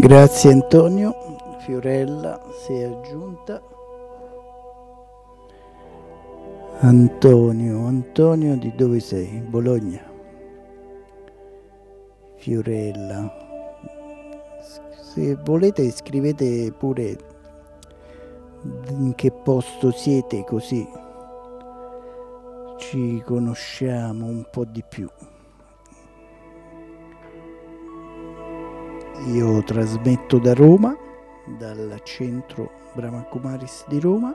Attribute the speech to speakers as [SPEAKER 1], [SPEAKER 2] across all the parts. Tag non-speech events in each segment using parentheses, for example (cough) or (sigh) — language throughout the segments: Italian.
[SPEAKER 1] Grazie Antonio, Fiorella si è aggiunta. Antonio, Antonio di dove sei? Bologna. Fiorella. Se volete scrivete pure in che posto siete così ci conosciamo un po' di più. Io trasmetto da Roma, dal centro Brahma Kumaris di Roma.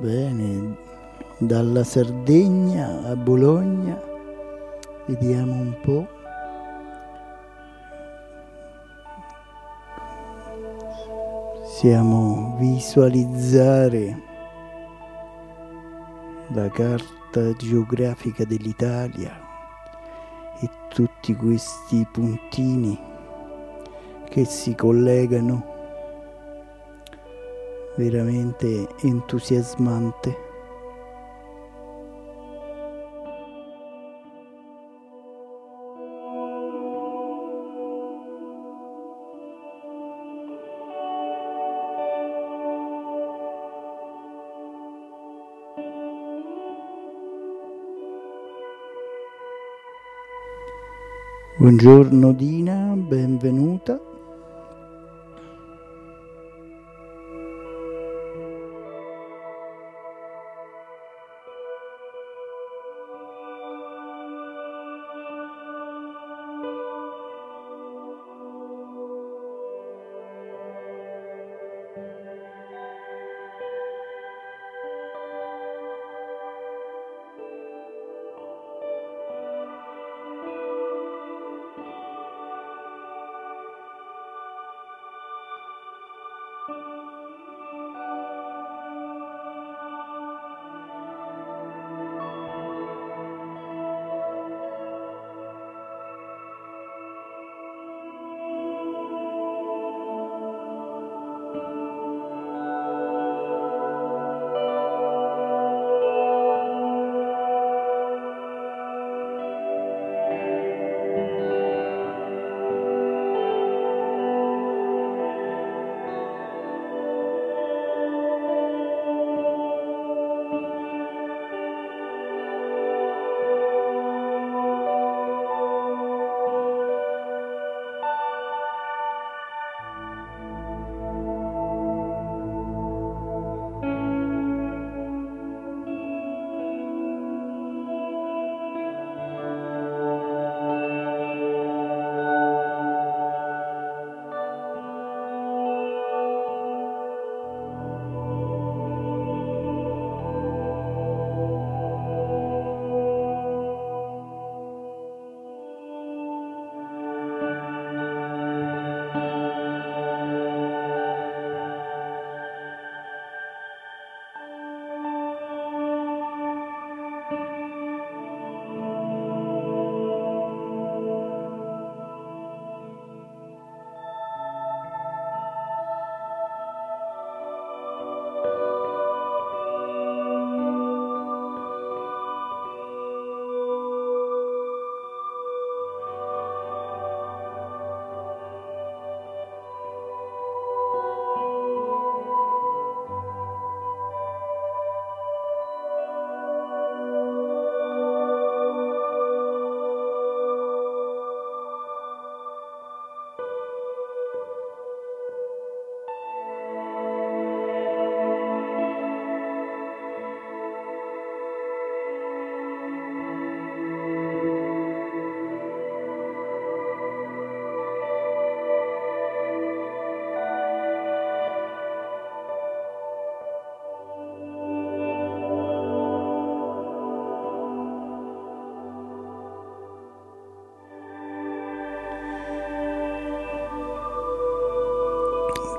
[SPEAKER 1] Bene, dalla Sardegna a Bologna, vediamo un po'. Possiamo visualizzare la carta geografica dell'Italia e tutti questi puntini che si collegano veramente entusiasmante. Buongiorno Dina, benvenuta.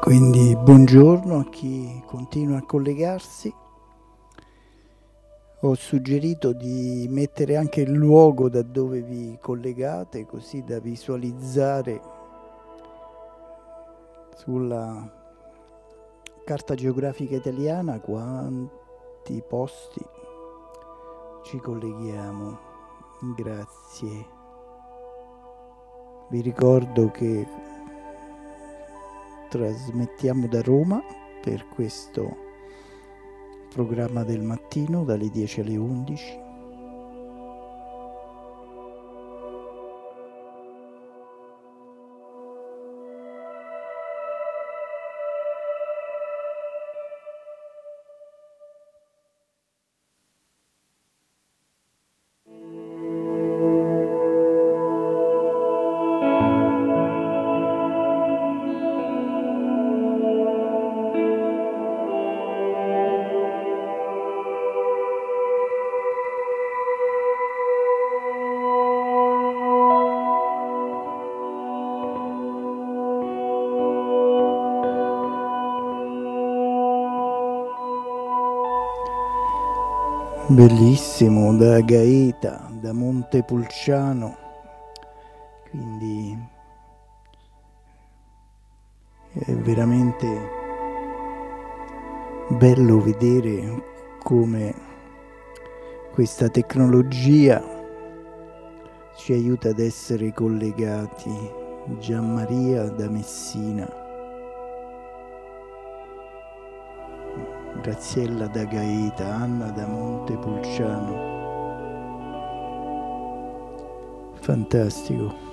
[SPEAKER 1] Quindi buongiorno a chi continua a collegarsi. Ho suggerito di mettere anche il luogo da dove vi collegate così da visualizzare sulla carta geografica italiana quanti posti ci colleghiamo. Grazie. Vi ricordo che trasmettiamo da Roma per questo programma del mattino dalle 10 alle 11 bellissimo da Gaeta, da Montepulciano, quindi è veramente bello vedere come questa tecnologia ci aiuta ad essere collegati. Gianmaria da Messina. Graziella da Gaeta, Anna da Montepulciano. Fantastico.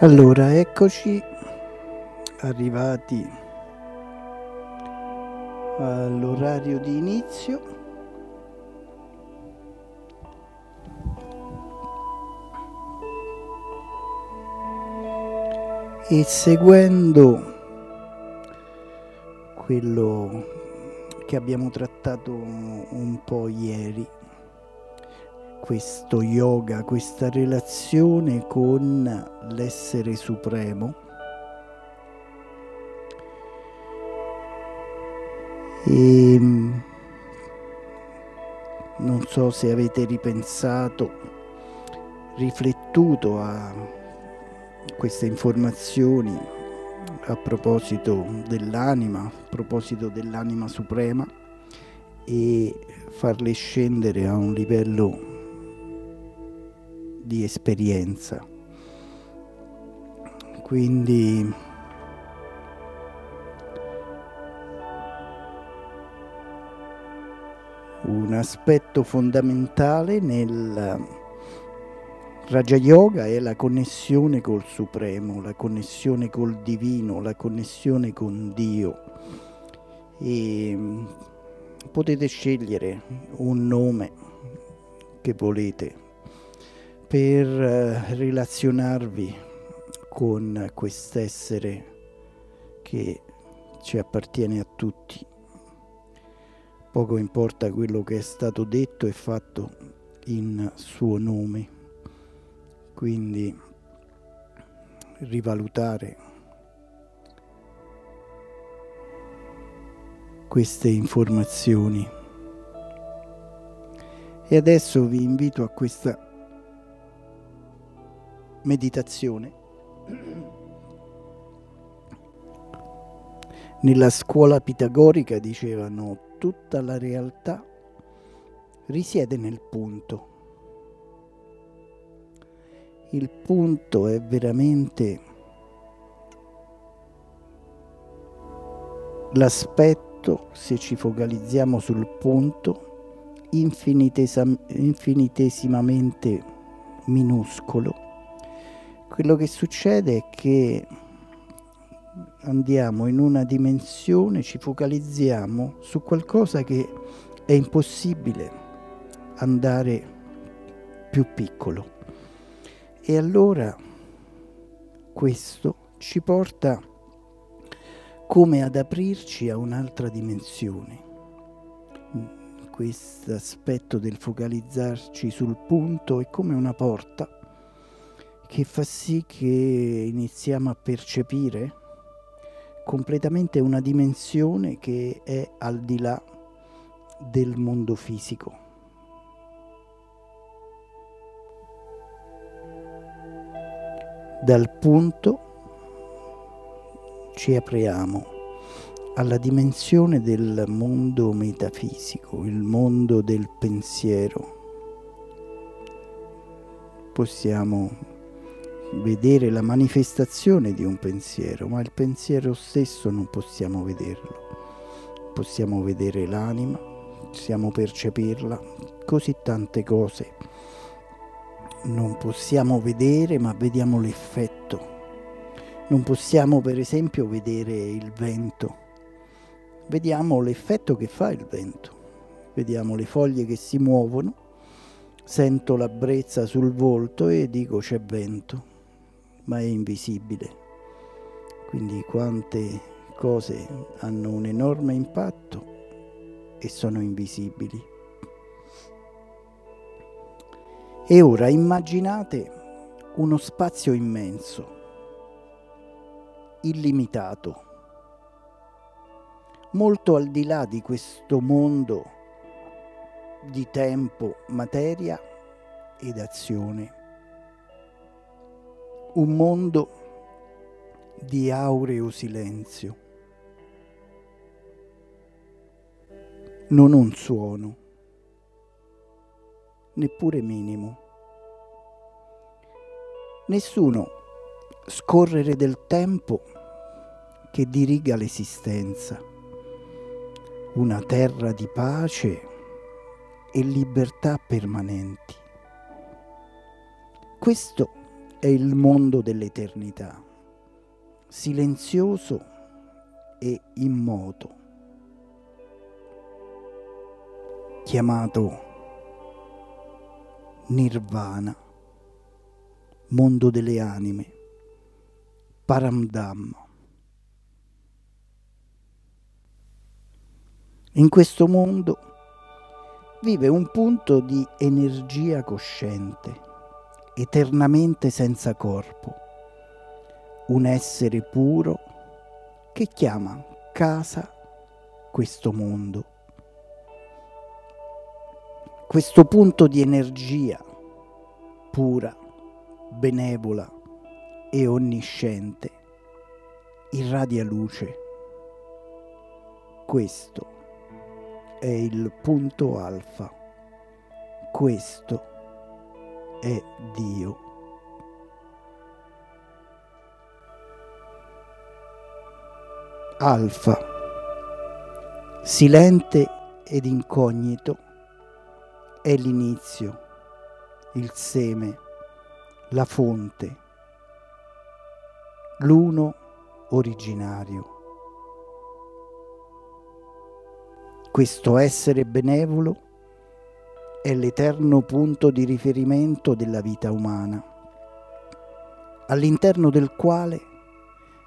[SPEAKER 1] Allora, eccoci arrivati all'orario di inizio. E seguendo quello che abbiamo trattato un po' ieri, questo yoga, questa relazione con l'essere supremo. E ehm, non so se avete ripensato, riflettuto a queste informazioni a proposito dell'anima, a proposito dell'anima suprema e farle scendere a un livello di esperienza. Quindi un aspetto fondamentale nel Raja Yoga è la connessione col Supremo, la connessione col Divino, la connessione con Dio. E potete scegliere un nome che volete per eh, relazionarvi con quest'essere che ci appartiene a tutti. Poco importa quello che è stato detto e fatto in suo nome, quindi rivalutare queste informazioni. E adesso vi invito a questa meditazione. Nella scuola pitagorica dicevano tutta la realtà risiede nel punto. Il punto è veramente l'aspetto, se ci focalizziamo sul punto, infinitesimamente minuscolo quello che succede è che andiamo in una dimensione, ci focalizziamo su qualcosa che è impossibile andare più piccolo. E allora questo ci porta come ad aprirci a un'altra dimensione. Questo aspetto del focalizzarci sul punto è come una porta che fa sì che iniziamo a percepire completamente una dimensione che è al di là del mondo fisico. Dal punto ci apriamo alla dimensione del mondo metafisico, il mondo del pensiero. Possiamo vedere la manifestazione di un pensiero, ma il pensiero stesso non possiamo vederlo. Possiamo vedere l'anima, possiamo percepirla, così tante cose. Non possiamo vedere, ma vediamo l'effetto. Non possiamo per esempio vedere il vento, vediamo l'effetto che fa il vento, vediamo le foglie che si muovono, sento la brezza sul volto e dico c'è vento ma è invisibile. Quindi quante cose hanno un enorme impatto e sono invisibili. E ora immaginate uno spazio immenso, illimitato, molto al di là di questo mondo di tempo, materia ed azione un mondo di aureo silenzio, non un suono, neppure minimo, nessuno scorrere del tempo che diriga l'esistenza, una terra di pace e libertà permanenti. Questo è il mondo dell'eternità, silenzioso e immoto, chiamato Nirvana, mondo delle anime, Paramdhamma. In questo mondo vive un punto di energia cosciente, eternamente senza corpo, un essere puro che chiama casa questo mondo. Questo punto di energia pura, benevola e onnisciente irradia luce. Questo è il punto alfa. Questo è Dio. Alfa, silente ed incognito, è l'inizio, il seme, la fonte, l'uno originario. Questo essere benevolo è l'eterno punto di riferimento della vita umana, all'interno del quale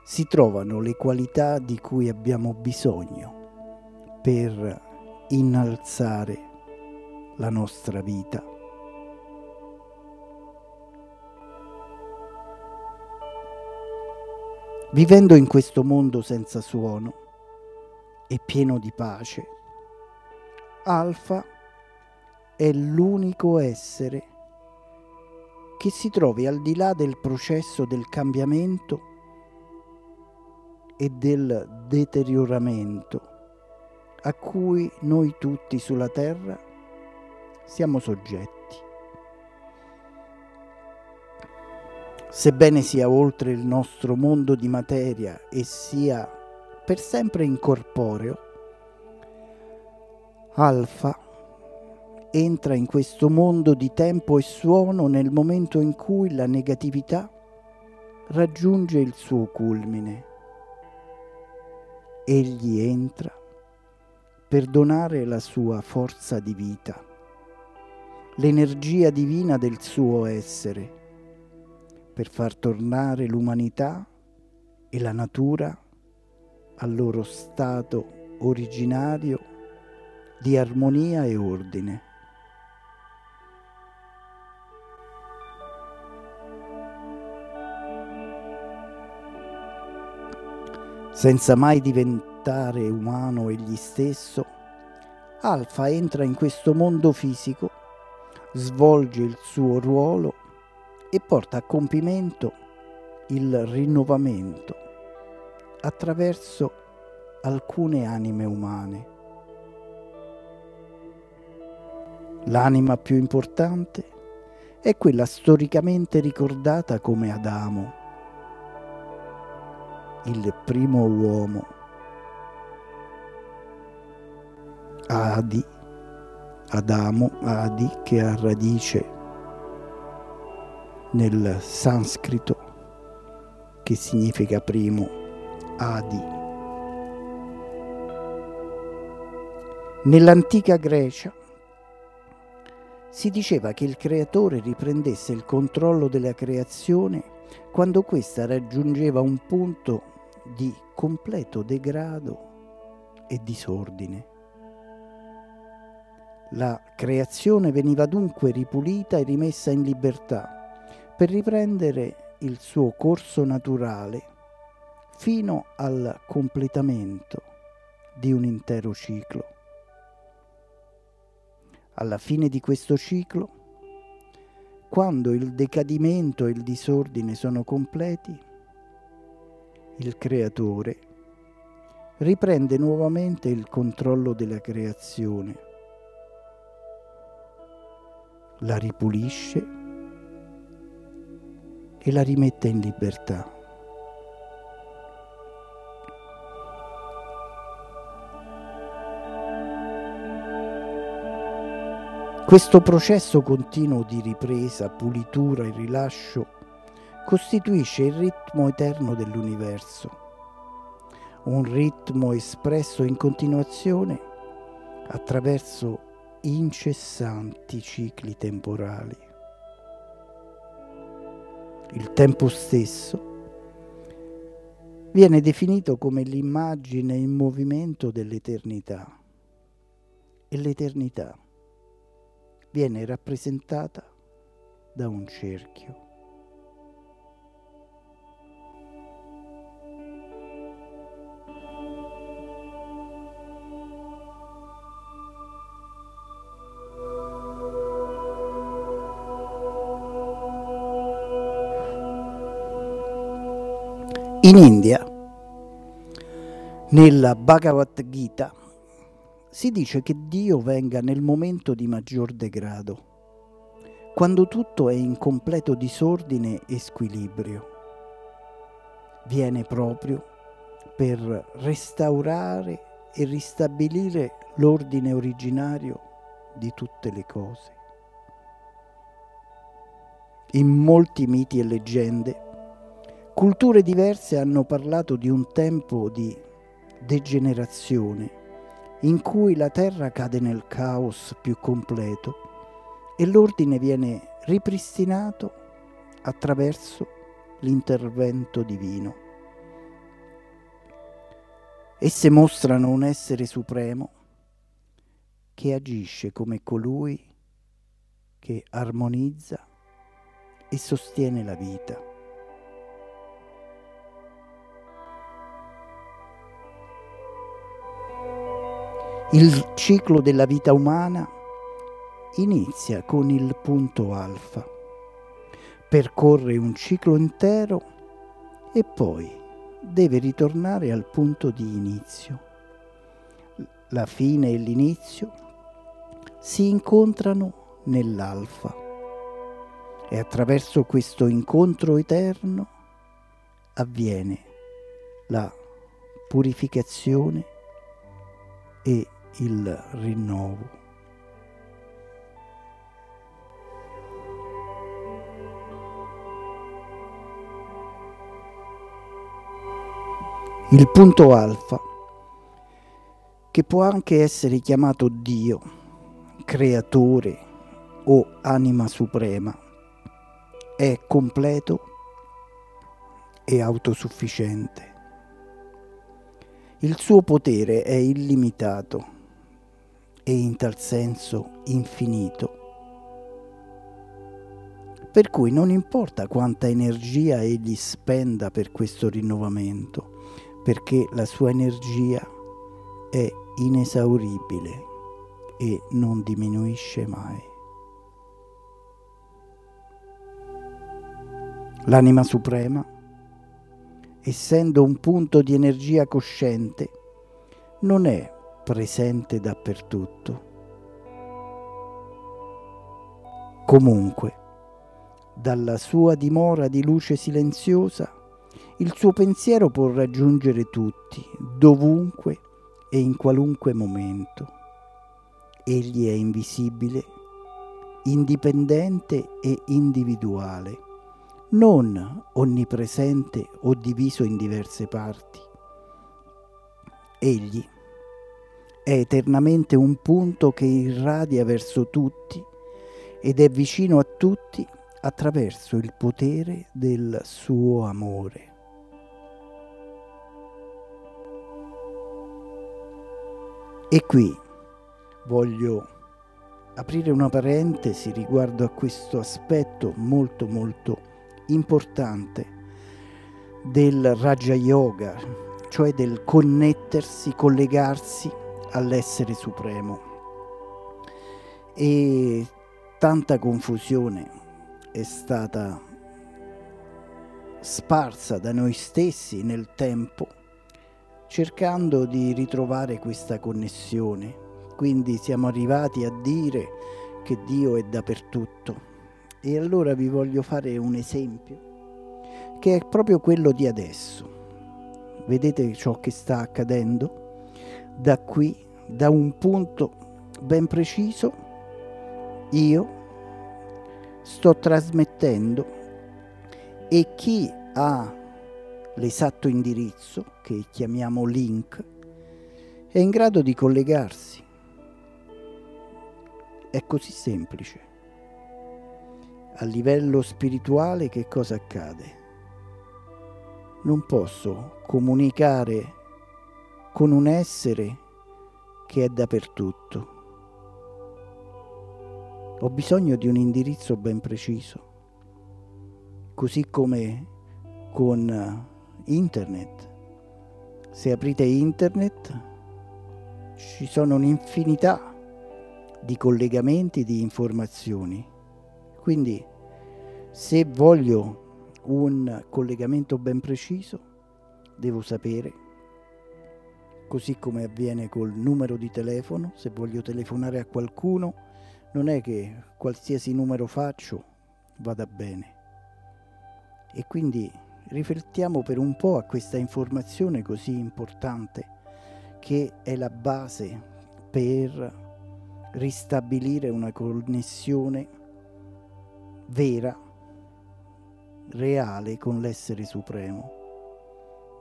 [SPEAKER 1] si trovano le qualità di cui abbiamo bisogno per innalzare la nostra vita. Vivendo in questo mondo senza suono e pieno di pace, Alfa è l'unico essere che si trovi al di là del processo del cambiamento e del deterioramento a cui noi tutti sulla Terra siamo soggetti. Sebbene sia oltre il nostro mondo di materia e sia per sempre incorporeo, Alfa entra in questo mondo di tempo e suono nel momento in cui la negatività raggiunge il suo culmine. Egli entra per donare la sua forza di vita, l'energia divina del suo essere, per far tornare l'umanità e la natura al loro stato originario di armonia e ordine. Senza mai diventare umano egli stesso, Alfa entra in questo mondo fisico, svolge il suo ruolo e porta a compimento il rinnovamento attraverso alcune anime umane. L'anima più importante è quella storicamente ricordata come Adamo, il primo uomo. Adi, Adamo, Adi che ha radice nel sanscrito che significa primo, Adi. Nell'antica Grecia si diceva che il creatore riprendesse il controllo della creazione quando questa raggiungeva un punto di completo degrado e disordine. La creazione veniva dunque ripulita e rimessa in libertà per riprendere il suo corso naturale fino al completamento di un intero ciclo. Alla fine di questo ciclo, quando il decadimento e il disordine sono completi, il creatore riprende nuovamente il controllo della creazione, la ripulisce e la rimette in libertà. Questo processo continuo di ripresa, pulitura e rilascio costituisce il ritmo eterno dell'universo, un ritmo espresso in continuazione attraverso incessanti cicli temporali. Il tempo stesso viene definito come l'immagine in movimento dell'eternità e l'eternità viene rappresentata da un cerchio. India, nella Bhagavad Gita, si dice che Dio venga nel momento di maggior degrado, quando tutto è in completo disordine e squilibrio. Viene proprio per restaurare e ristabilire l'ordine originario di tutte le cose. In molti miti e leggende Culture diverse hanno parlato di un tempo di degenerazione in cui la terra cade nel caos più completo e l'ordine viene ripristinato attraverso l'intervento divino. Esse mostrano un essere supremo che agisce come colui che armonizza e sostiene la vita. Il ciclo della vita umana inizia con il punto alfa, percorre un ciclo intero e poi deve ritornare al punto di inizio. La fine e l'inizio si incontrano nell'alfa e attraverso questo incontro eterno avviene la purificazione e il rinnovo. Il punto alfa, che può anche essere chiamato Dio, creatore o anima suprema, è completo e autosufficiente. Il suo potere è illimitato e in tal senso infinito. Per cui non importa quanta energia egli spenda per questo rinnovamento, perché la sua energia è inesauribile e non diminuisce mai. L'anima suprema, essendo un punto di energia cosciente, non è presente dappertutto. Comunque, dalla sua dimora di luce silenziosa, il suo pensiero può raggiungere tutti, dovunque e in qualunque momento. Egli è invisibile, indipendente e individuale, non onnipresente o diviso in diverse parti. Egli è eternamente un punto che irradia verso tutti ed è vicino a tutti attraverso il potere del suo amore. E qui voglio aprire una parentesi riguardo a questo aspetto molto molto importante del Raja Yoga, cioè del connettersi, collegarsi all'essere supremo. E tanta confusione è stata sparsa da noi stessi nel tempo cercando di ritrovare questa connessione. Quindi siamo arrivati a dire che Dio è dappertutto. E allora vi voglio fare un esempio che è proprio quello di adesso. Vedete ciò che sta accadendo? Da qui, da un punto ben preciso, io sto trasmettendo e chi ha l'esatto indirizzo, che chiamiamo link, è in grado di collegarsi. È così semplice. A livello spirituale che cosa accade? Non posso comunicare con un essere che è dappertutto. Ho bisogno di un indirizzo ben preciso, così come con internet. Se aprite internet ci sono un'infinità di collegamenti, di informazioni. Quindi se voglio un collegamento ben preciso, devo sapere, così come avviene col numero di telefono, se voglio telefonare a qualcuno, non è che qualsiasi numero faccio vada bene. E quindi riflettiamo per un po' a questa informazione così importante che è la base per ristabilire una connessione vera, reale con l'essere supremo.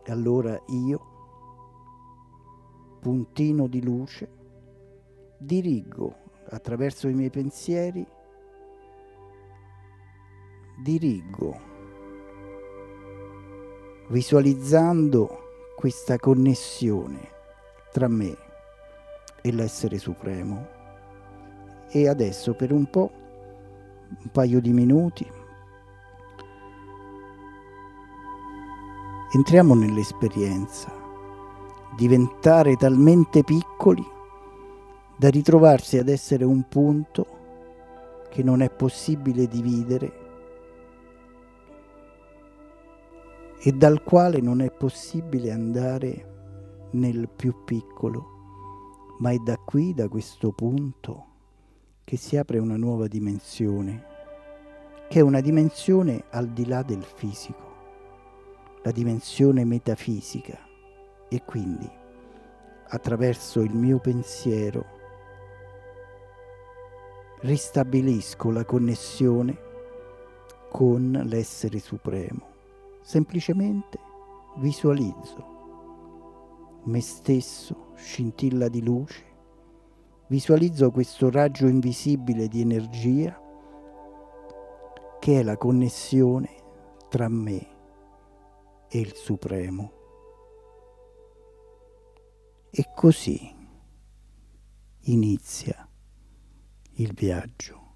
[SPEAKER 1] E allora io, puntino di luce, dirigo attraverso i miei pensieri, dirigo visualizzando questa connessione tra me e l'essere supremo. E adesso per un po', un paio di minuti, entriamo nell'esperienza, diventare talmente piccoli da ritrovarsi ad essere un punto che non è possibile dividere e dal quale non è possibile andare nel più piccolo, ma è da qui, da questo punto, che si apre una nuova dimensione, che è una dimensione al di là del fisico, la dimensione metafisica e quindi attraverso il mio pensiero ristabilisco la connessione con l'essere supremo semplicemente visualizzo me stesso scintilla di luce, visualizzo questo raggio invisibile di energia che è la connessione tra me e il Supremo. E così inizia il viaggio.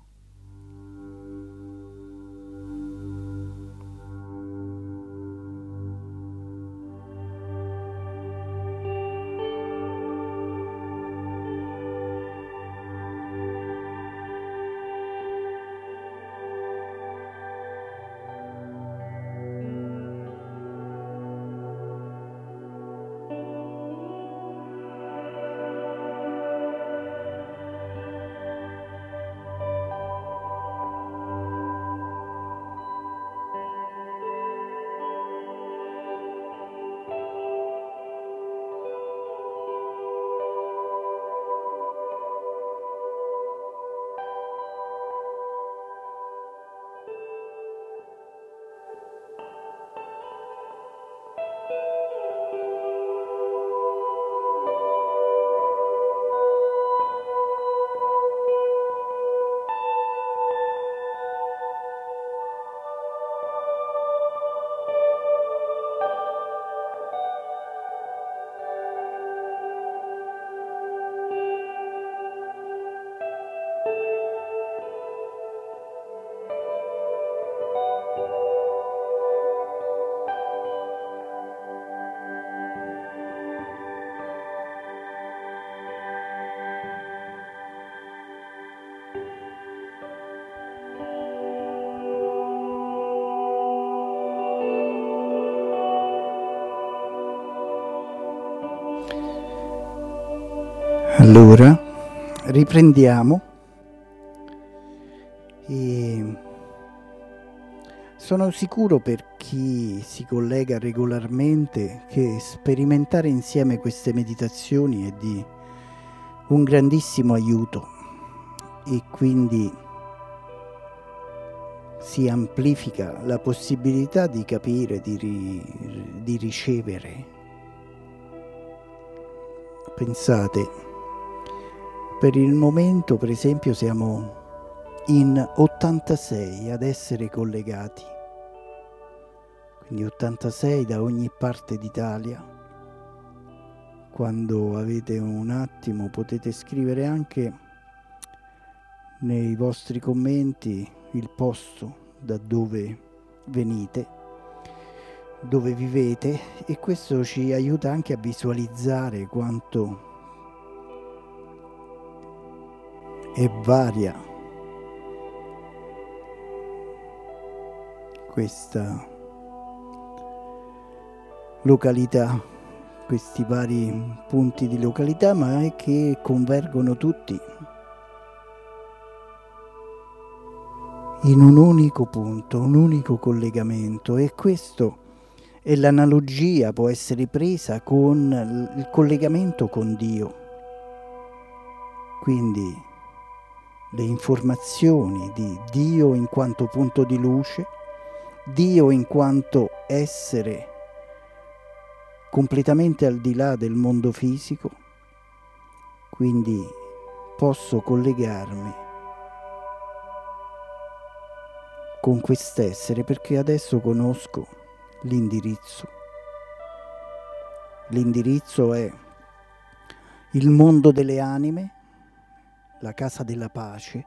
[SPEAKER 1] Riprendiamo. E sono sicuro per chi si collega regolarmente che sperimentare insieme queste meditazioni è di un grandissimo aiuto e quindi si amplifica la possibilità di capire, di, ri, di ricevere. Pensate, per il momento per esempio siamo in 86 ad essere collegati, quindi 86 da ogni parte d'Italia. Quando avete un attimo potete scrivere anche nei vostri commenti il posto da dove venite, dove vivete e questo ci aiuta anche a visualizzare quanto è varia questa località, questi vari punti di località, ma è che convergono tutti in un unico punto, un unico collegamento e questo è l'analogia, può essere presa con il collegamento con Dio. Quindi le informazioni di Dio in quanto punto di luce, Dio in quanto essere completamente al di là del mondo fisico, quindi posso collegarmi con quest'essere perché adesso conosco l'indirizzo. L'indirizzo è il mondo delle anime, la casa della pace,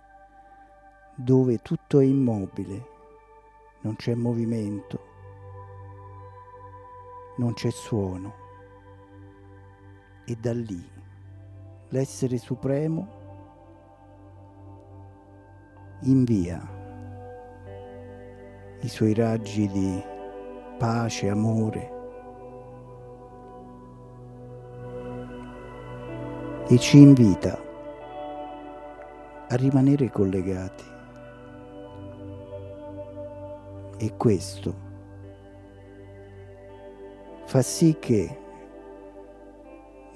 [SPEAKER 1] dove tutto è immobile, non c'è movimento, non c'è suono. E da lì l'essere supremo invia i suoi raggi di pace, amore. E ci invita a rimanere collegati. E questo fa sì che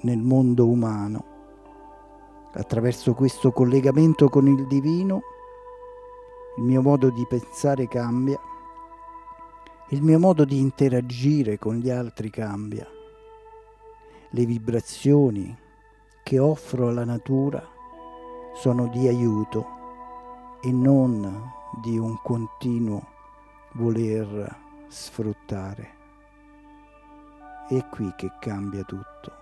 [SPEAKER 1] nel mondo umano, attraverso questo collegamento con il divino, il mio modo di pensare cambia il mio modo di interagire con gli altri cambia. Le vibrazioni che offro alla natura sono di aiuto e non di un continuo voler sfruttare. È qui che cambia tutto.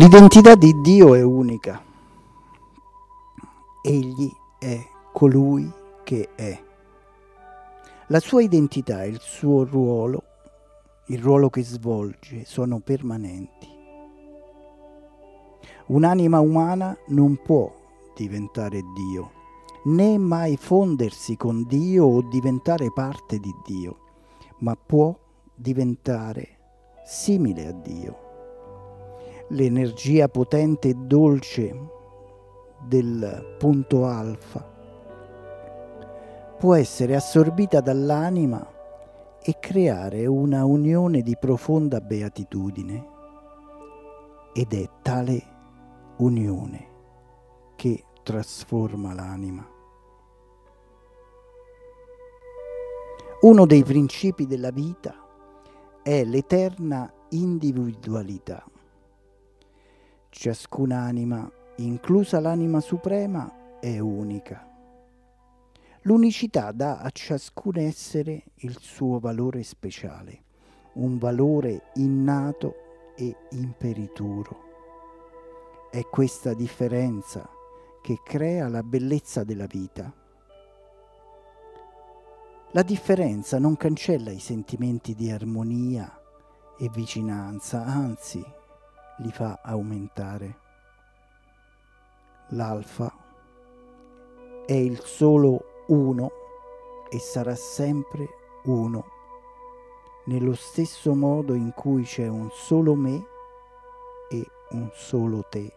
[SPEAKER 1] L'identità di Dio è unica. Egli è colui che è. La sua identità e il suo ruolo, il ruolo che svolge, sono permanenti. Un'anima umana non può diventare Dio, né mai fondersi con Dio o diventare parte di Dio, ma può diventare simile a Dio l'energia potente e dolce del punto alfa. Può essere assorbita dall'anima e creare una unione di profonda beatitudine. Ed è tale unione che trasforma l'anima. Uno dei principi della vita è l'eterna individualità Ciascun'anima, inclusa l'anima suprema, è unica. L'unicità dà a ciascun essere il suo valore speciale, un valore innato e imperituro. È questa differenza che crea la bellezza della vita. La differenza non cancella i sentimenti di armonia e vicinanza, anzi li fa aumentare. L'alfa è il solo uno e sarà sempre uno, nello stesso modo in cui c'è un solo me e un solo te.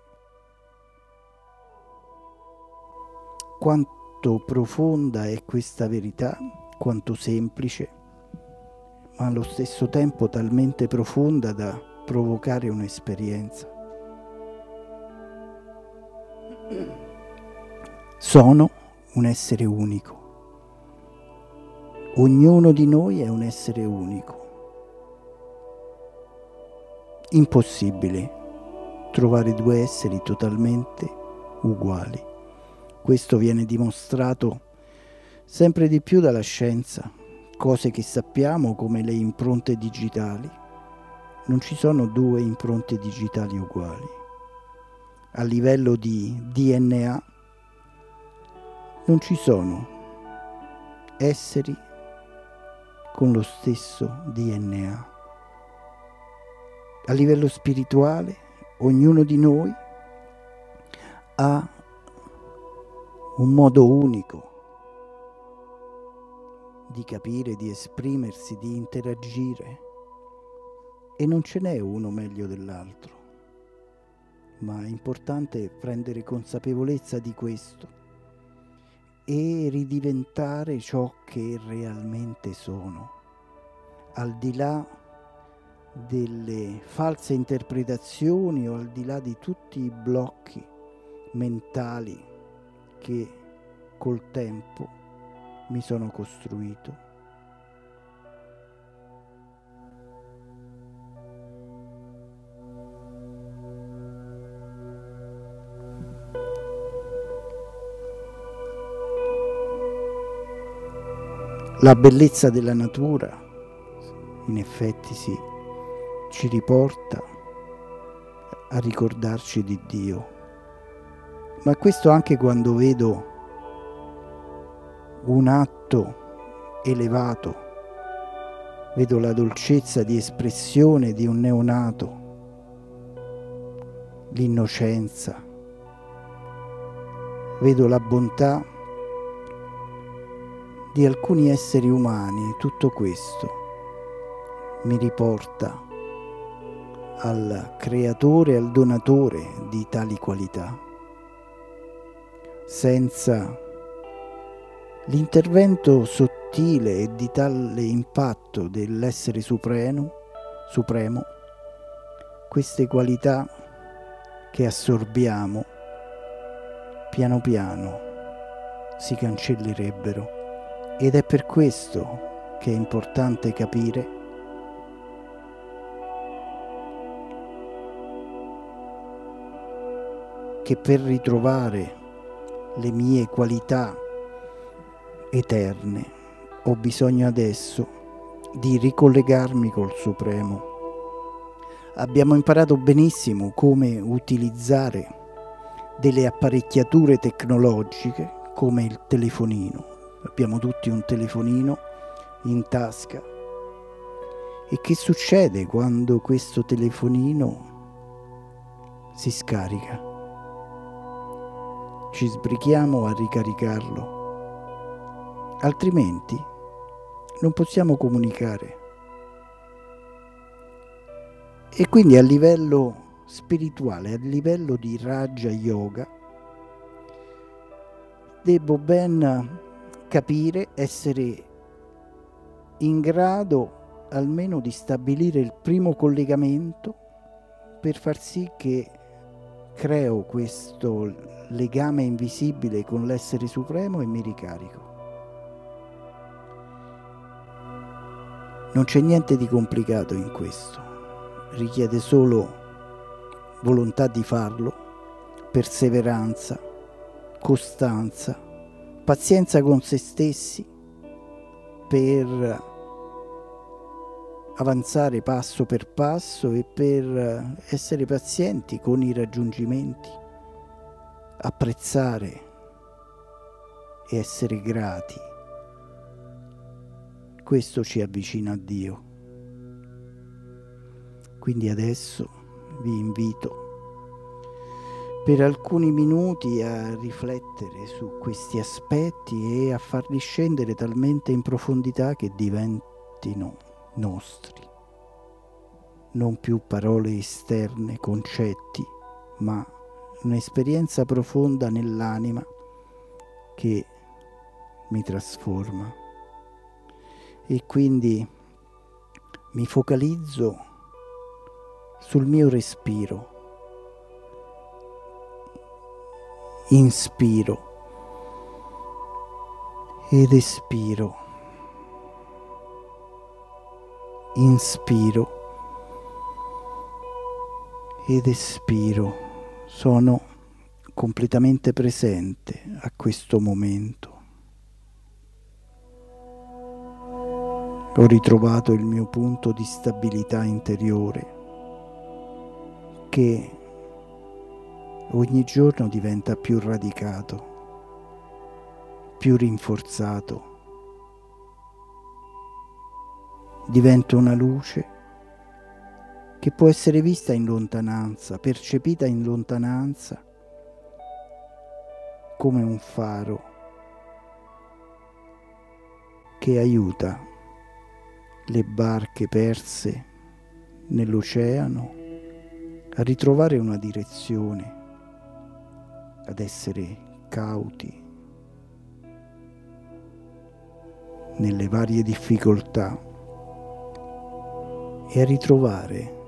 [SPEAKER 1] Quanto profonda è questa verità, quanto semplice, ma allo stesso tempo talmente profonda da provocare un'esperienza. Sono un essere unico. Ognuno di noi è un essere unico. Impossibile trovare due esseri totalmente uguali. Questo viene dimostrato sempre di più dalla scienza, cose che sappiamo come le impronte digitali. Non ci sono due impronte digitali uguali. A livello di DNA non ci sono esseri con lo stesso DNA. A livello spirituale ognuno di noi ha un modo unico di capire, di esprimersi, di interagire e non ce n'è uno meglio dell'altro, ma è importante prendere consapevolezza di questo e ridiventare ciò che realmente sono, al di là delle false interpretazioni o al di là di tutti i blocchi mentali che col tempo mi sono costruito. La bellezza della natura, in effetti sì, ci riporta a ricordarci di Dio. Ma questo anche quando vedo un atto elevato, vedo la dolcezza di espressione di un neonato, l'innocenza, vedo la bontà di alcuni esseri umani, tutto questo mi riporta al creatore, al donatore di tali qualità. Senza l'intervento sottile e di tale impatto dell'essere supremo, supremo, queste qualità che assorbiamo piano piano si cancellerebbero ed è per questo che è importante capire che per ritrovare le mie qualità eterne ho bisogno adesso di ricollegarmi col Supremo. Abbiamo imparato benissimo come utilizzare delle apparecchiature tecnologiche come il telefonino. Abbiamo tutti un telefonino in tasca. E che succede quando questo telefonino si scarica? ci sbrichiamo a ricaricarlo, altrimenti non possiamo comunicare. E quindi a livello spirituale, a livello di Raja Yoga, devo ben capire, essere in grado almeno di stabilire il primo collegamento per far sì che creo questo legame invisibile con l'essere supremo e mi ricarico. Non c'è niente di complicato in questo, richiede solo volontà di farlo, perseveranza, costanza, pazienza con se stessi per avanzare passo per passo e per essere pazienti con i raggiungimenti apprezzare e essere grati. Questo ci avvicina a Dio. Quindi adesso vi invito per alcuni minuti a riflettere su questi aspetti e a farli scendere talmente in profondità che diventino nostri. Non più parole esterne, concetti, ma un'esperienza profonda nell'anima che mi trasforma e quindi mi focalizzo sul mio respiro. Inspiro ed espiro. Inspiro ed espiro. Sono completamente presente a questo momento. Ho ritrovato il mio punto di stabilità interiore che ogni giorno diventa più radicato, più rinforzato. Diventa una luce che può essere vista in lontananza, percepita in lontananza come un faro che aiuta le barche perse nell'oceano a ritrovare una direzione, ad essere cauti nelle varie difficoltà e a ritrovare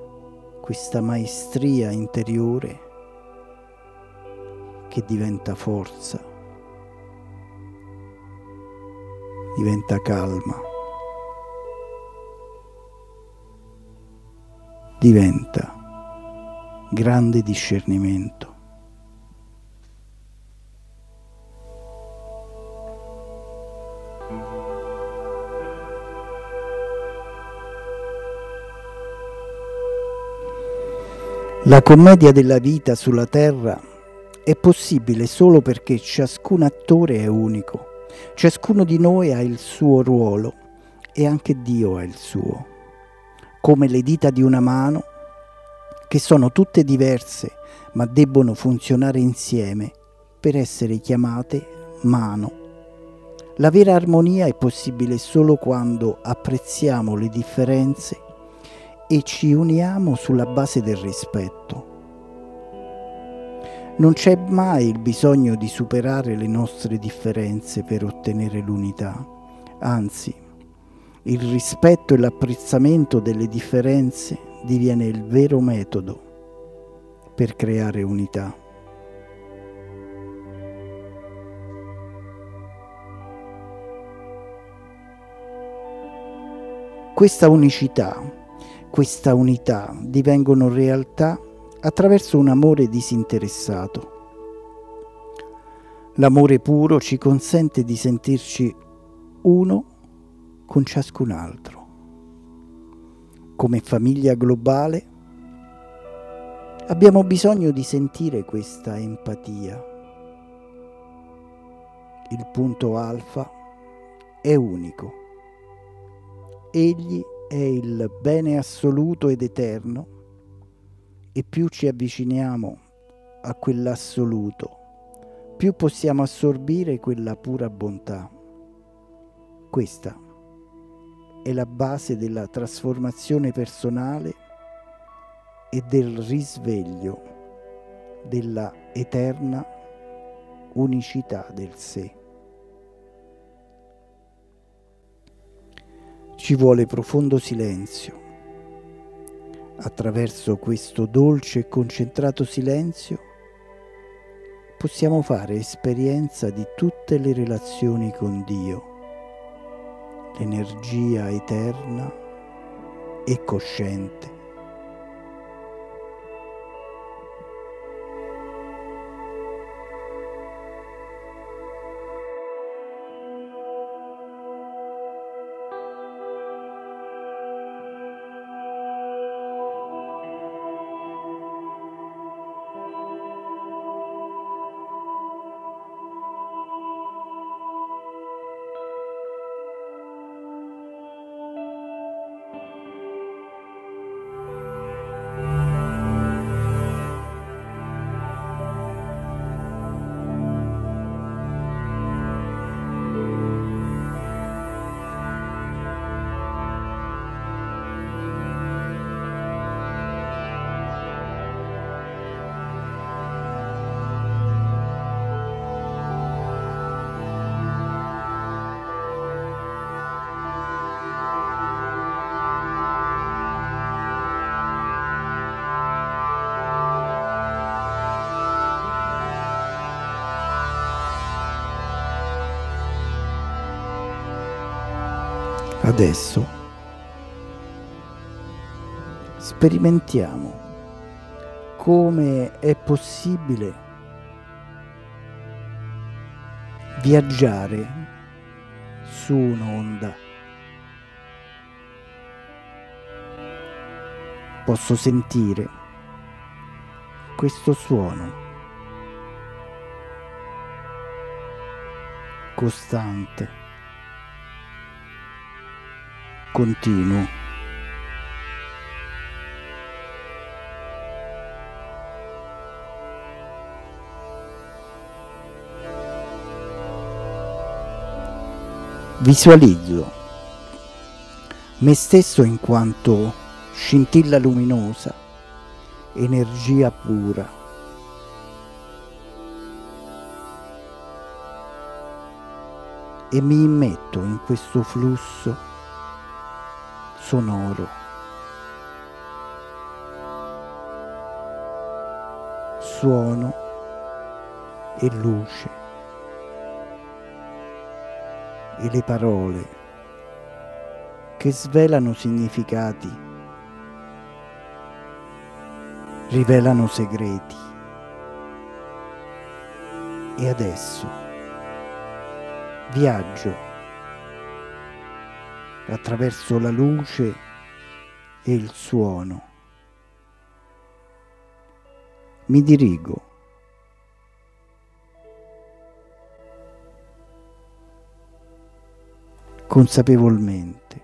[SPEAKER 1] questa maestria interiore che diventa forza, diventa calma, diventa grande discernimento. La commedia della vita sulla Terra è possibile solo perché ciascun attore è unico, ciascuno di noi ha il suo ruolo e anche Dio ha il suo, come le dita di una mano, che sono tutte diverse ma debbono funzionare insieme per essere chiamate mano. La vera armonia è possibile solo quando apprezziamo le differenze e ci uniamo sulla base del rispetto. Non c'è mai il bisogno di superare le nostre differenze per ottenere l'unità, anzi, il rispetto e l'apprezzamento delle differenze diviene il vero metodo per creare unità. Questa unicità questa unità divengono realtà attraverso un amore disinteressato. L'amore puro ci consente di sentirci uno con ciascun altro. Come famiglia globale abbiamo bisogno di sentire questa empatia. Il punto alfa è unico. Egli è il bene assoluto ed eterno e più ci avviciniamo a quell'assoluto, più possiamo assorbire quella pura bontà. Questa è la base della trasformazione personale e del risveglio della eterna unicità del sé. Ci vuole profondo silenzio. Attraverso questo dolce e concentrato silenzio possiamo fare esperienza di tutte le relazioni con Dio, l'energia eterna e cosciente Adesso sperimentiamo come è possibile viaggiare su un'onda. Posso sentire questo suono costante continuo. Visualizzo me stesso in quanto scintilla luminosa, energia pura. E mi immetto in questo flusso sonoro. Suono e luce e le parole che svelano significati, rivelano segreti. E adesso viaggio attraverso la luce e il suono. Mi dirigo consapevolmente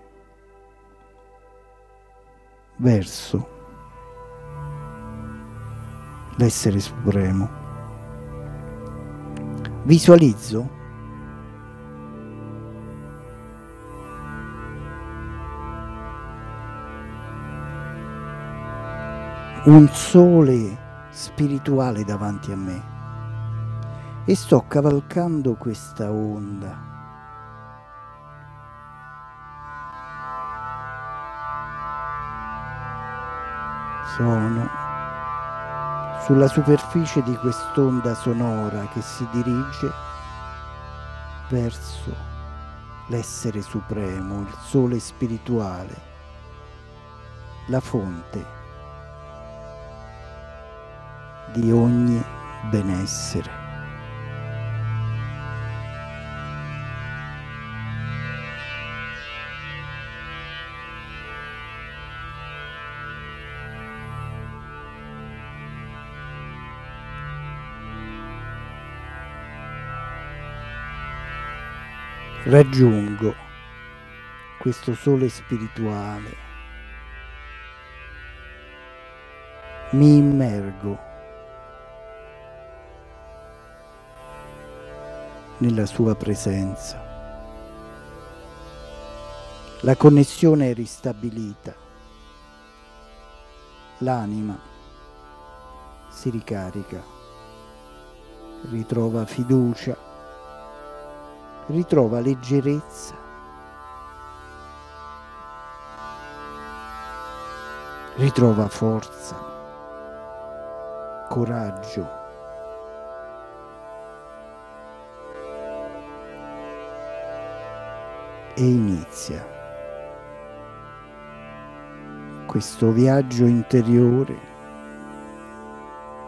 [SPEAKER 1] verso l'essere supremo. Visualizzo un sole spirituale davanti a me e sto cavalcando questa onda. Sono sulla superficie di quest'onda sonora che si dirige verso l'essere supremo, il sole spirituale, la fonte di ogni benessere. Raggiungo questo sole spirituale, mi immergo nella sua presenza. La connessione è ristabilita, l'anima si ricarica, ritrova fiducia, ritrova leggerezza, ritrova forza, coraggio. E inizia questo viaggio interiore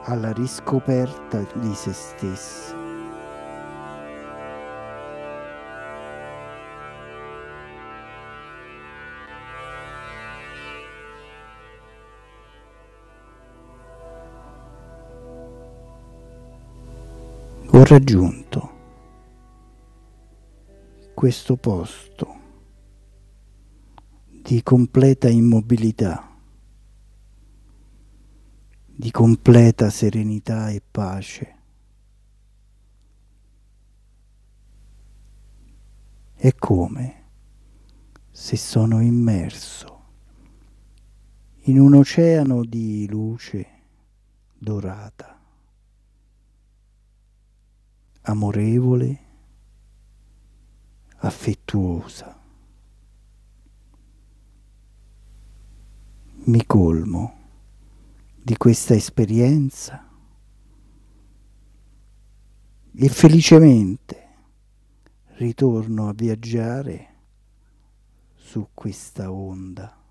[SPEAKER 1] alla riscoperta di se stessi. Raggiunto questo posto di completa immobilità, di completa serenità e pace. È come se sono immerso in un oceano di luce dorata, amorevole affettuosa. Mi colmo di questa esperienza e felicemente ritorno a viaggiare su questa onda.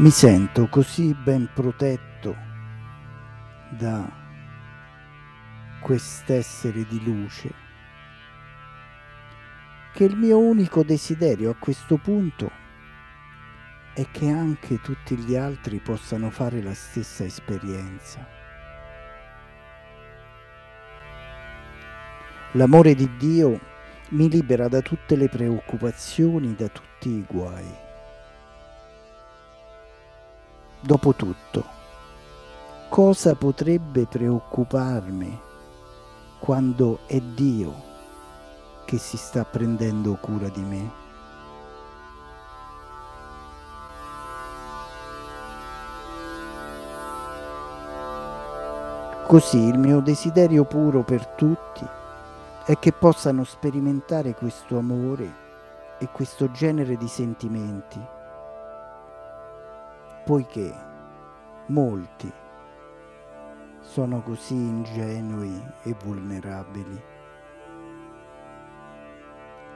[SPEAKER 1] Mi sento così ben protetto da quest'essere di luce che il mio unico desiderio a questo punto è che anche tutti gli altri possano fare la stessa esperienza. L'amore di Dio mi libera da tutte le preoccupazioni, da tutti i guai. Dopotutto, cosa potrebbe preoccuparmi quando è Dio che si sta prendendo cura di me? Così il mio desiderio puro per tutti è che possano sperimentare questo amore e questo genere di sentimenti poiché molti sono così ingenui e vulnerabili.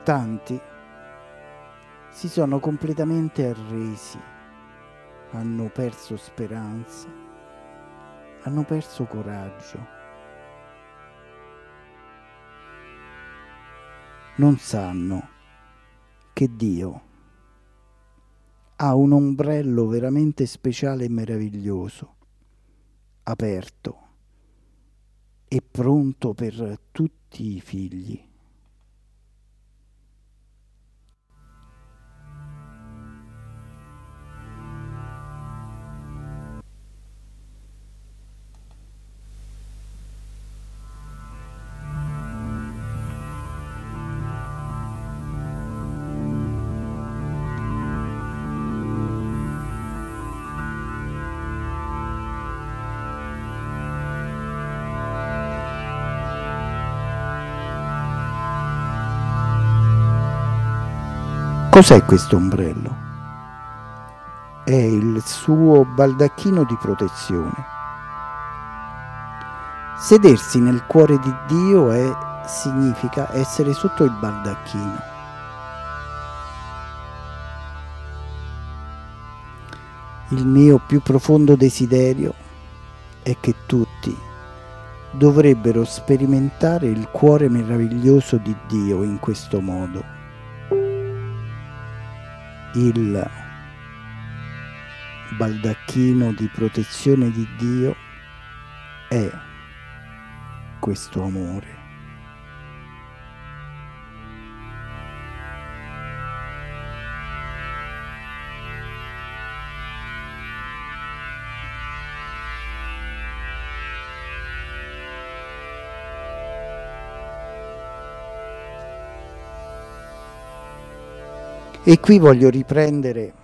[SPEAKER 1] Tanti si sono completamente arresi, hanno perso speranza, hanno perso coraggio. Non sanno che Dio ha un ombrello veramente speciale e meraviglioso, aperto e pronto per tutti i figli. Cos'è questo ombrello? È il suo baldacchino di protezione. Sedersi nel cuore di Dio è, significa essere sotto il baldacchino. Il mio più profondo desiderio è che tutti dovrebbero sperimentare il cuore meraviglioso di Dio in questo modo il baldacchino di protezione di Dio è questo amore. E qui voglio riprendere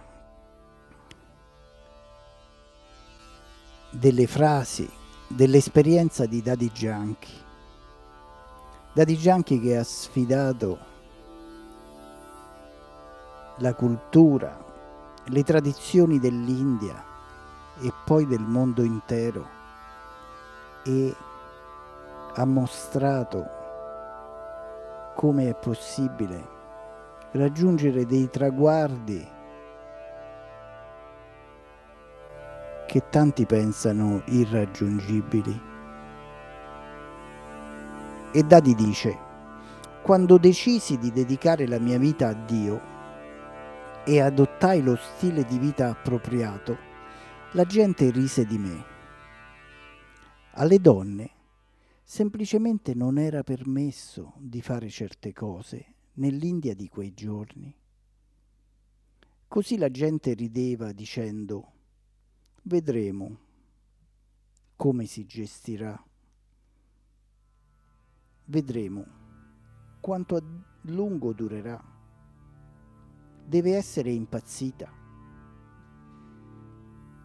[SPEAKER 1] delle frasi dell'esperienza di Daddy Gianchi. Daddy Gianchi che ha sfidato la cultura, le tradizioni dell'India e poi del mondo intero e ha mostrato come è possibile raggiungere dei traguardi che tanti pensano irraggiungibili. E Dadi dice, quando decisi di dedicare la mia vita a Dio e adottai lo stile di vita appropriato, la gente rise di me. Alle donne semplicemente non era permesso di fare certe cose nell'India di quei giorni. Così la gente rideva dicendo, vedremo come si gestirà. Vedremo quanto a lungo durerà. Deve essere impazzita.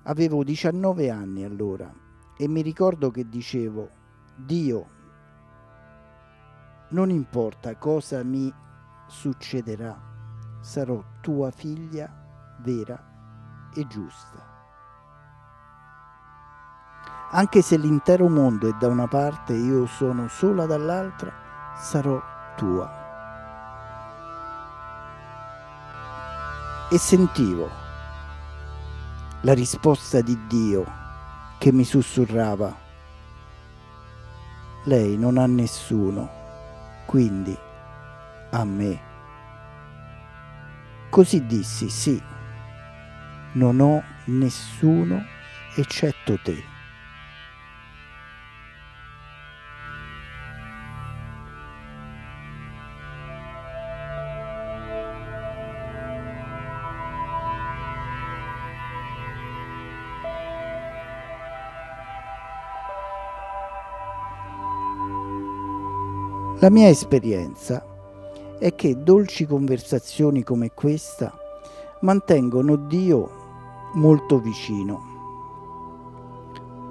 [SPEAKER 1] Avevo 19 anni allora e mi ricordo che dicevo, Dio, non importa cosa mi succederà, sarò tua figlia vera e giusta. Anche se l'intero mondo è da una parte e io sono sola dall'altra, sarò tua. E sentivo la risposta di Dio che mi sussurrava, lei non ha nessuno, quindi a me. Così dissi, sì, non ho nessuno eccetto te. La mia esperienza è che dolci conversazioni come questa mantengono Dio molto vicino.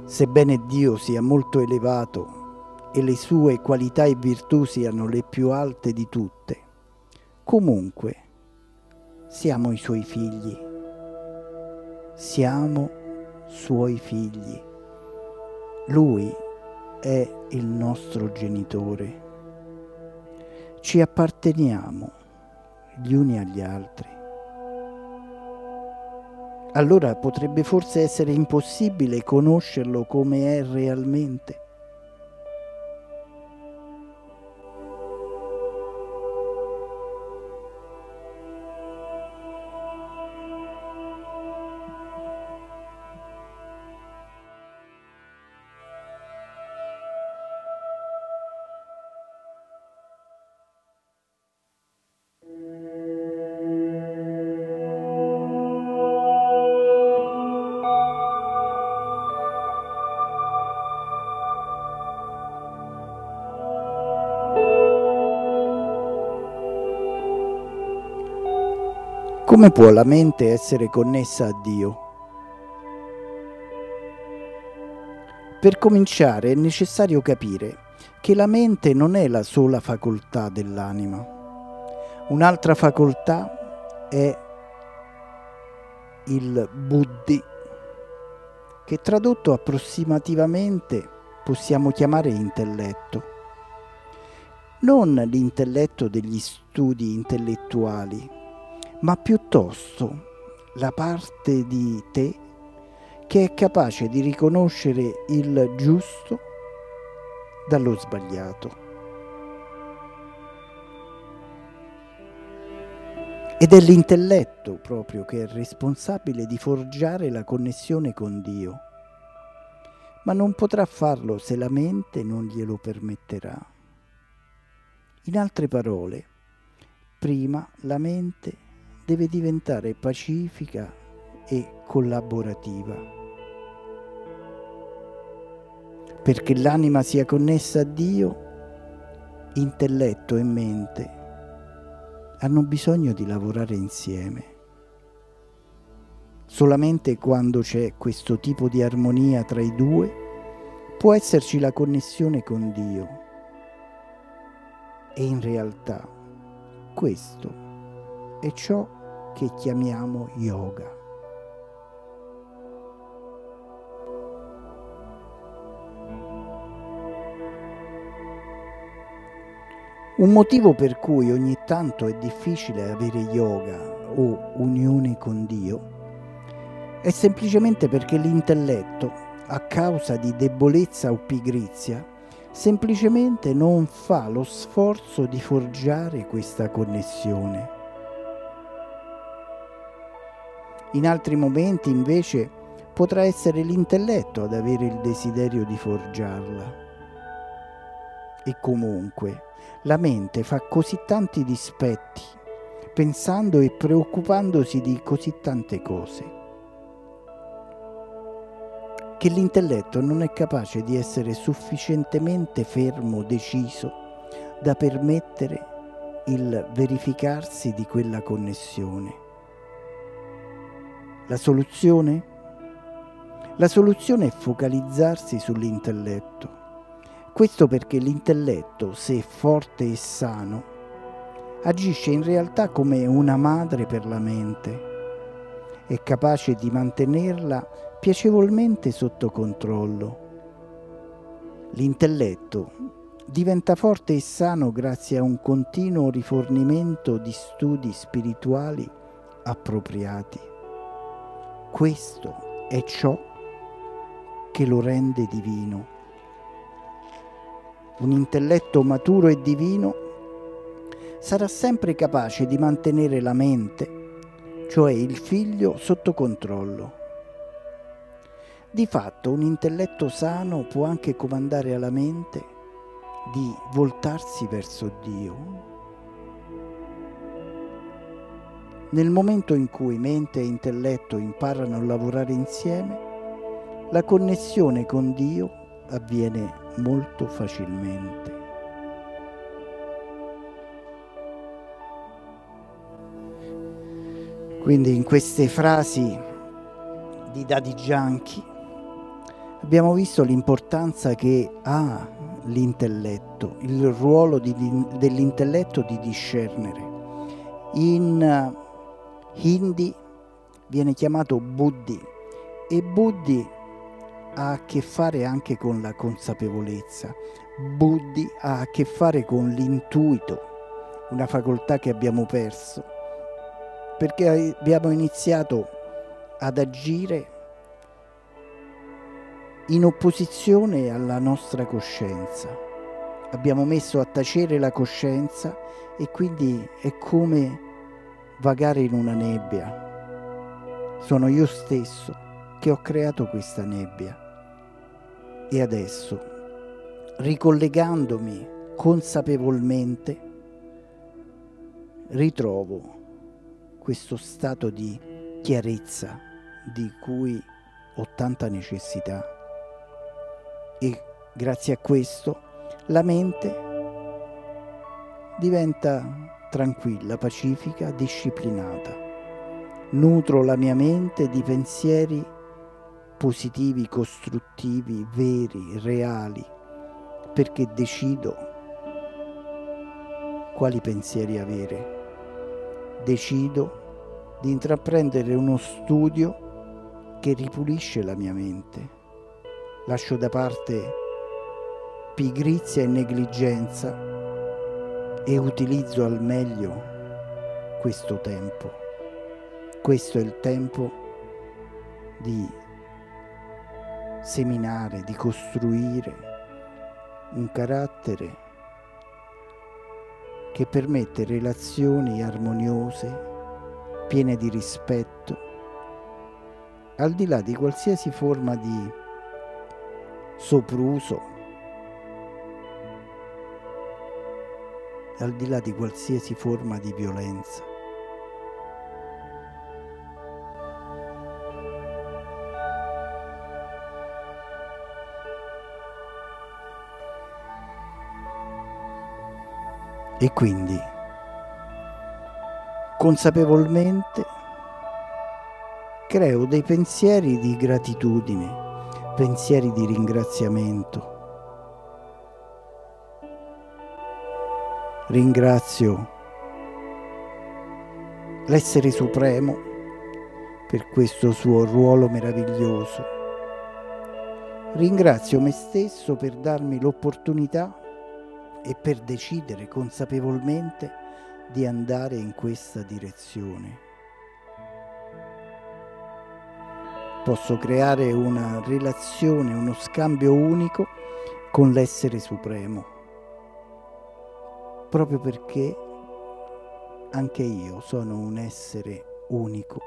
[SPEAKER 1] Sebbene Dio sia molto elevato e le sue qualità e virtù siano le più alte di tutte, comunque siamo i suoi figli. Siamo suoi figli. Lui è il nostro genitore ci apparteniamo gli uni agli altri. Allora potrebbe forse essere impossibile conoscerlo come è realmente. Come può la mente essere connessa a Dio? Per cominciare è necessario capire che la mente non è la sola facoltà dell'anima. Un'altra facoltà è il buddhi, che tradotto approssimativamente possiamo chiamare intelletto. Non l'intelletto degli studi intellettuali, ma piuttosto la parte di te che è capace di riconoscere il giusto dallo sbagliato. Ed è l'intelletto proprio che è responsabile di forgiare la connessione con Dio, ma non potrà farlo se la mente non glielo permetterà. In altre parole, prima la mente deve diventare pacifica e collaborativa. Perché l'anima sia connessa a Dio, intelletto e mente hanno bisogno di lavorare insieme. Solamente quando c'è questo tipo di armonia tra i due può esserci la connessione con Dio. E in realtà questo è ciò che chiamiamo yoga. Un motivo per cui ogni tanto è difficile avere yoga o unione con Dio è semplicemente perché l'intelletto, a causa di debolezza o pigrizia, semplicemente non fa lo sforzo di forgiare questa connessione. In altri momenti invece potrà essere l'intelletto ad avere il desiderio di forgiarla. E comunque la mente fa così tanti dispetti, pensando e preoccupandosi di così tante cose, che l'intelletto non è capace di essere sufficientemente fermo, deciso, da permettere il verificarsi di quella connessione. La soluzione? La soluzione è focalizzarsi sull'intelletto. Questo perché l'intelletto, se forte e sano, agisce in realtà come una madre per la mente. È capace di mantenerla piacevolmente sotto controllo. L'intelletto diventa forte e sano grazie a un continuo rifornimento di studi spirituali appropriati. Questo è ciò che lo rende divino. Un intelletto maturo e divino sarà sempre capace di mantenere la mente, cioè il figlio, sotto controllo. Di fatto un intelletto sano può anche comandare alla mente di voltarsi verso Dio, Nel momento in cui mente e intelletto imparano a lavorare insieme, la connessione con Dio avviene molto facilmente. Quindi in queste frasi di Daddy Gianchi abbiamo visto l'importanza che ha l'intelletto, il ruolo di, dell'intelletto di discernere. In Hindi viene chiamato Buddhi e Buddhi ha a che fare anche con la consapevolezza. Buddhi ha a che fare con l'intuito, una facoltà che abbiamo perso, perché abbiamo iniziato ad agire in opposizione alla nostra coscienza. Abbiamo messo a tacere la coscienza e quindi è come vagare in una nebbia. Sono io stesso che ho creato questa nebbia. E adesso, ricollegandomi consapevolmente, ritrovo questo stato di chiarezza di cui ho tanta necessità. E grazie a questo la mente diventa tranquilla, pacifica, disciplinata. Nutro la mia mente di pensieri positivi, costruttivi, veri, reali, perché decido quali pensieri avere. Decido di intraprendere uno studio che ripulisce la mia mente. Lascio da parte pigrizia e negligenza e utilizzo al meglio questo tempo. Questo è il tempo di seminare, di costruire un carattere che permette relazioni armoniose, piene di rispetto, al di là di qualsiasi forma di sopruso al di là di qualsiasi forma di violenza. E quindi, consapevolmente, creo dei pensieri di gratitudine, pensieri di ringraziamento, Ringrazio l'essere supremo per questo suo ruolo meraviglioso. Ringrazio me stesso per darmi l'opportunità e per decidere consapevolmente di andare in questa direzione. posso creare una relazione, uno scambio unico con l'essere supremo, proprio perché anche io sono un essere unico.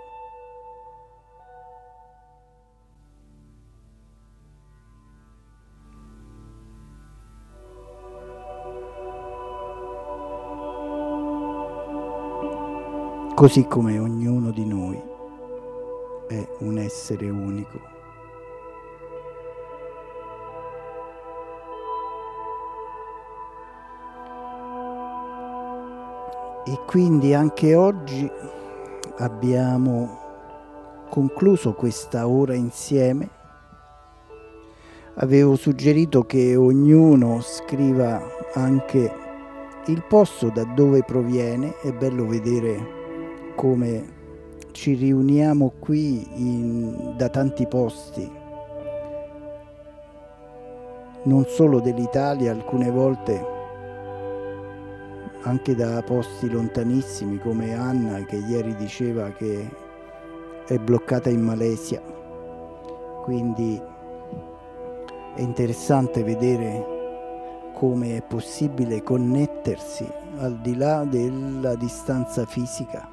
[SPEAKER 1] Così come ognuno di noi è un essere unico. E quindi anche oggi abbiamo concluso questa ora insieme. Avevo suggerito che ognuno scriva anche il posto da dove proviene, è bello vedere come ci riuniamo qui in, da tanti posti, non solo dell'Italia, alcune volte anche da posti lontanissimi come Anna che ieri diceva che è bloccata in Malesia. Quindi è interessante vedere come è possibile connettersi al di là della distanza fisica.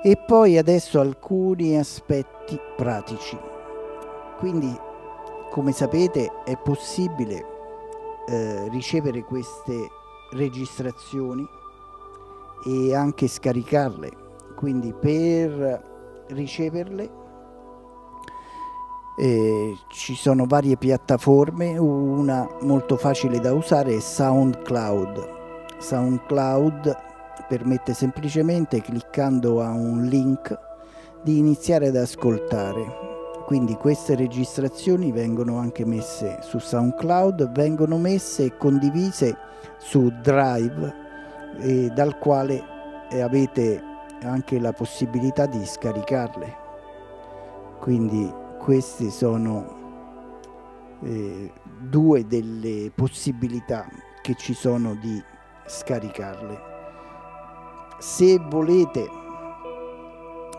[SPEAKER 1] E poi adesso alcuni aspetti pratici. Quindi, come sapete, è possibile eh, ricevere queste registrazioni e anche scaricarle. Quindi per riceverle eh, ci sono varie piattaforme, una molto facile da usare è SoundCloud. SoundCloud permette semplicemente cliccando a un link di iniziare ad ascoltare quindi queste registrazioni vengono anche messe su SoundCloud, vengono messe e condivise su Drive eh, dal quale avete anche la possibilità di scaricarle. Quindi queste sono eh, due delle possibilità che ci sono di scaricarle. Se volete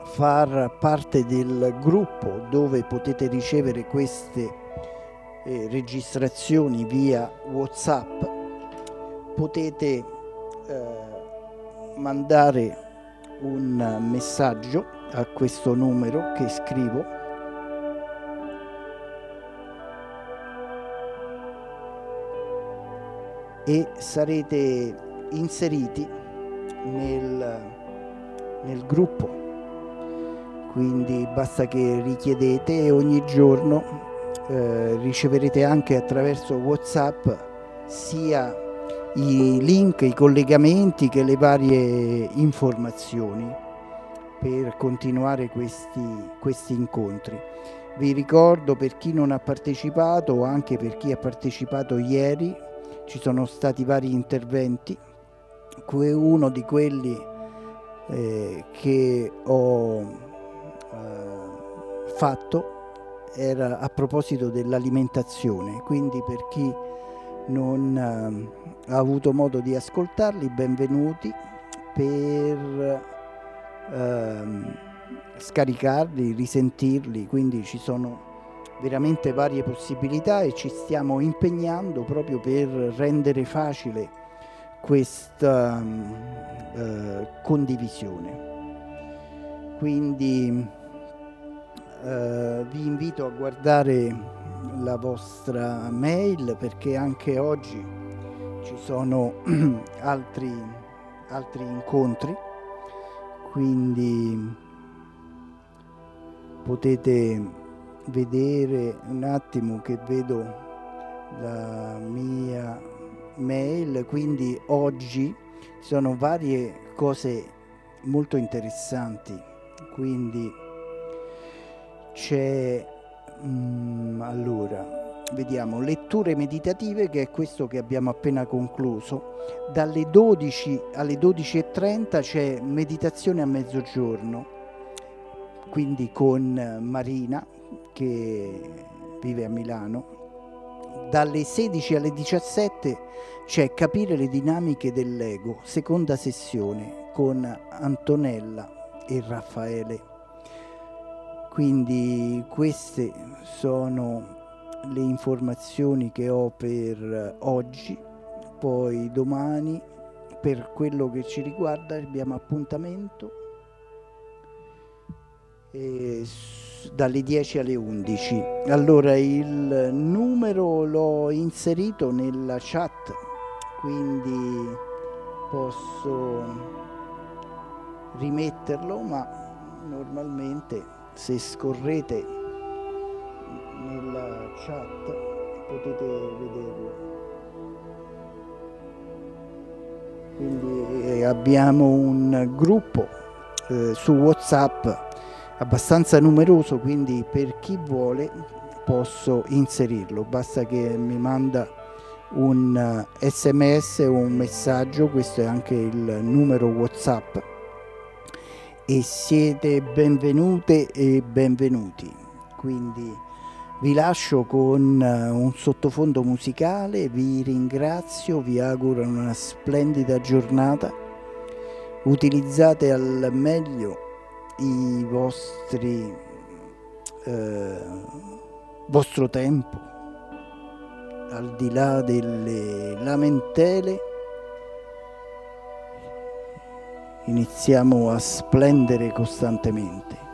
[SPEAKER 1] far parte del gruppo dove potete ricevere queste eh, registrazioni via Whatsapp, potete eh, mandare un messaggio a questo numero che scrivo. E sarete inseriti nel, nel gruppo quindi basta che richiedete e ogni giorno eh, riceverete anche attraverso Whatsapp sia i link, i collegamenti che le varie informazioni per continuare questi, questi incontri. Vi ricordo per chi non ha partecipato o anche per chi ha partecipato ieri, ci sono stati vari interventi, uno di quelli eh, che ho eh, fatto era a proposito dell'alimentazione, quindi per chi non eh, ha avuto modo di ascoltarli, benvenuti per ehm, scaricarli, risentirli, quindi ci sono veramente varie possibilità e ci stiamo impegnando proprio per rendere facile questa eh, condivisione. Quindi eh, vi invito a guardare la vostra mail perché anche oggi ci sono (clears throat) altri, altri incontri, quindi potete vedere un attimo che vedo la mia mail, quindi oggi ci sono varie cose molto interessanti, quindi c'è mm, allora vediamo letture meditative che è questo che abbiamo appena concluso dalle 12 alle 12.30 c'è meditazione a mezzogiorno quindi con Marina che vive a Milano dalle 16 alle 17 c'è capire le dinamiche dell'ego seconda sessione con Antonella e Raffaele. Quindi queste sono le informazioni che ho per oggi, poi domani per quello che ci riguarda abbiamo appuntamento eh, dalle 10 alle 11. Allora il numero l'ho inserito nella chat, quindi posso rimetterlo, ma normalmente se scorrete nella chat potete vederlo. Quindi eh, abbiamo un gruppo eh, su WhatsApp abbastanza numeroso, quindi per chi vuole posso inserirlo, basta che mi manda un sms o un messaggio, questo è anche il numero WhatsApp e siete benvenute e benvenuti. Quindi vi lascio con un sottofondo musicale, vi ringrazio, vi auguro una splendida giornata. Utilizzate al meglio i vostri eh, vostro tempo al di là delle lamentele iniziamo a splendere costantemente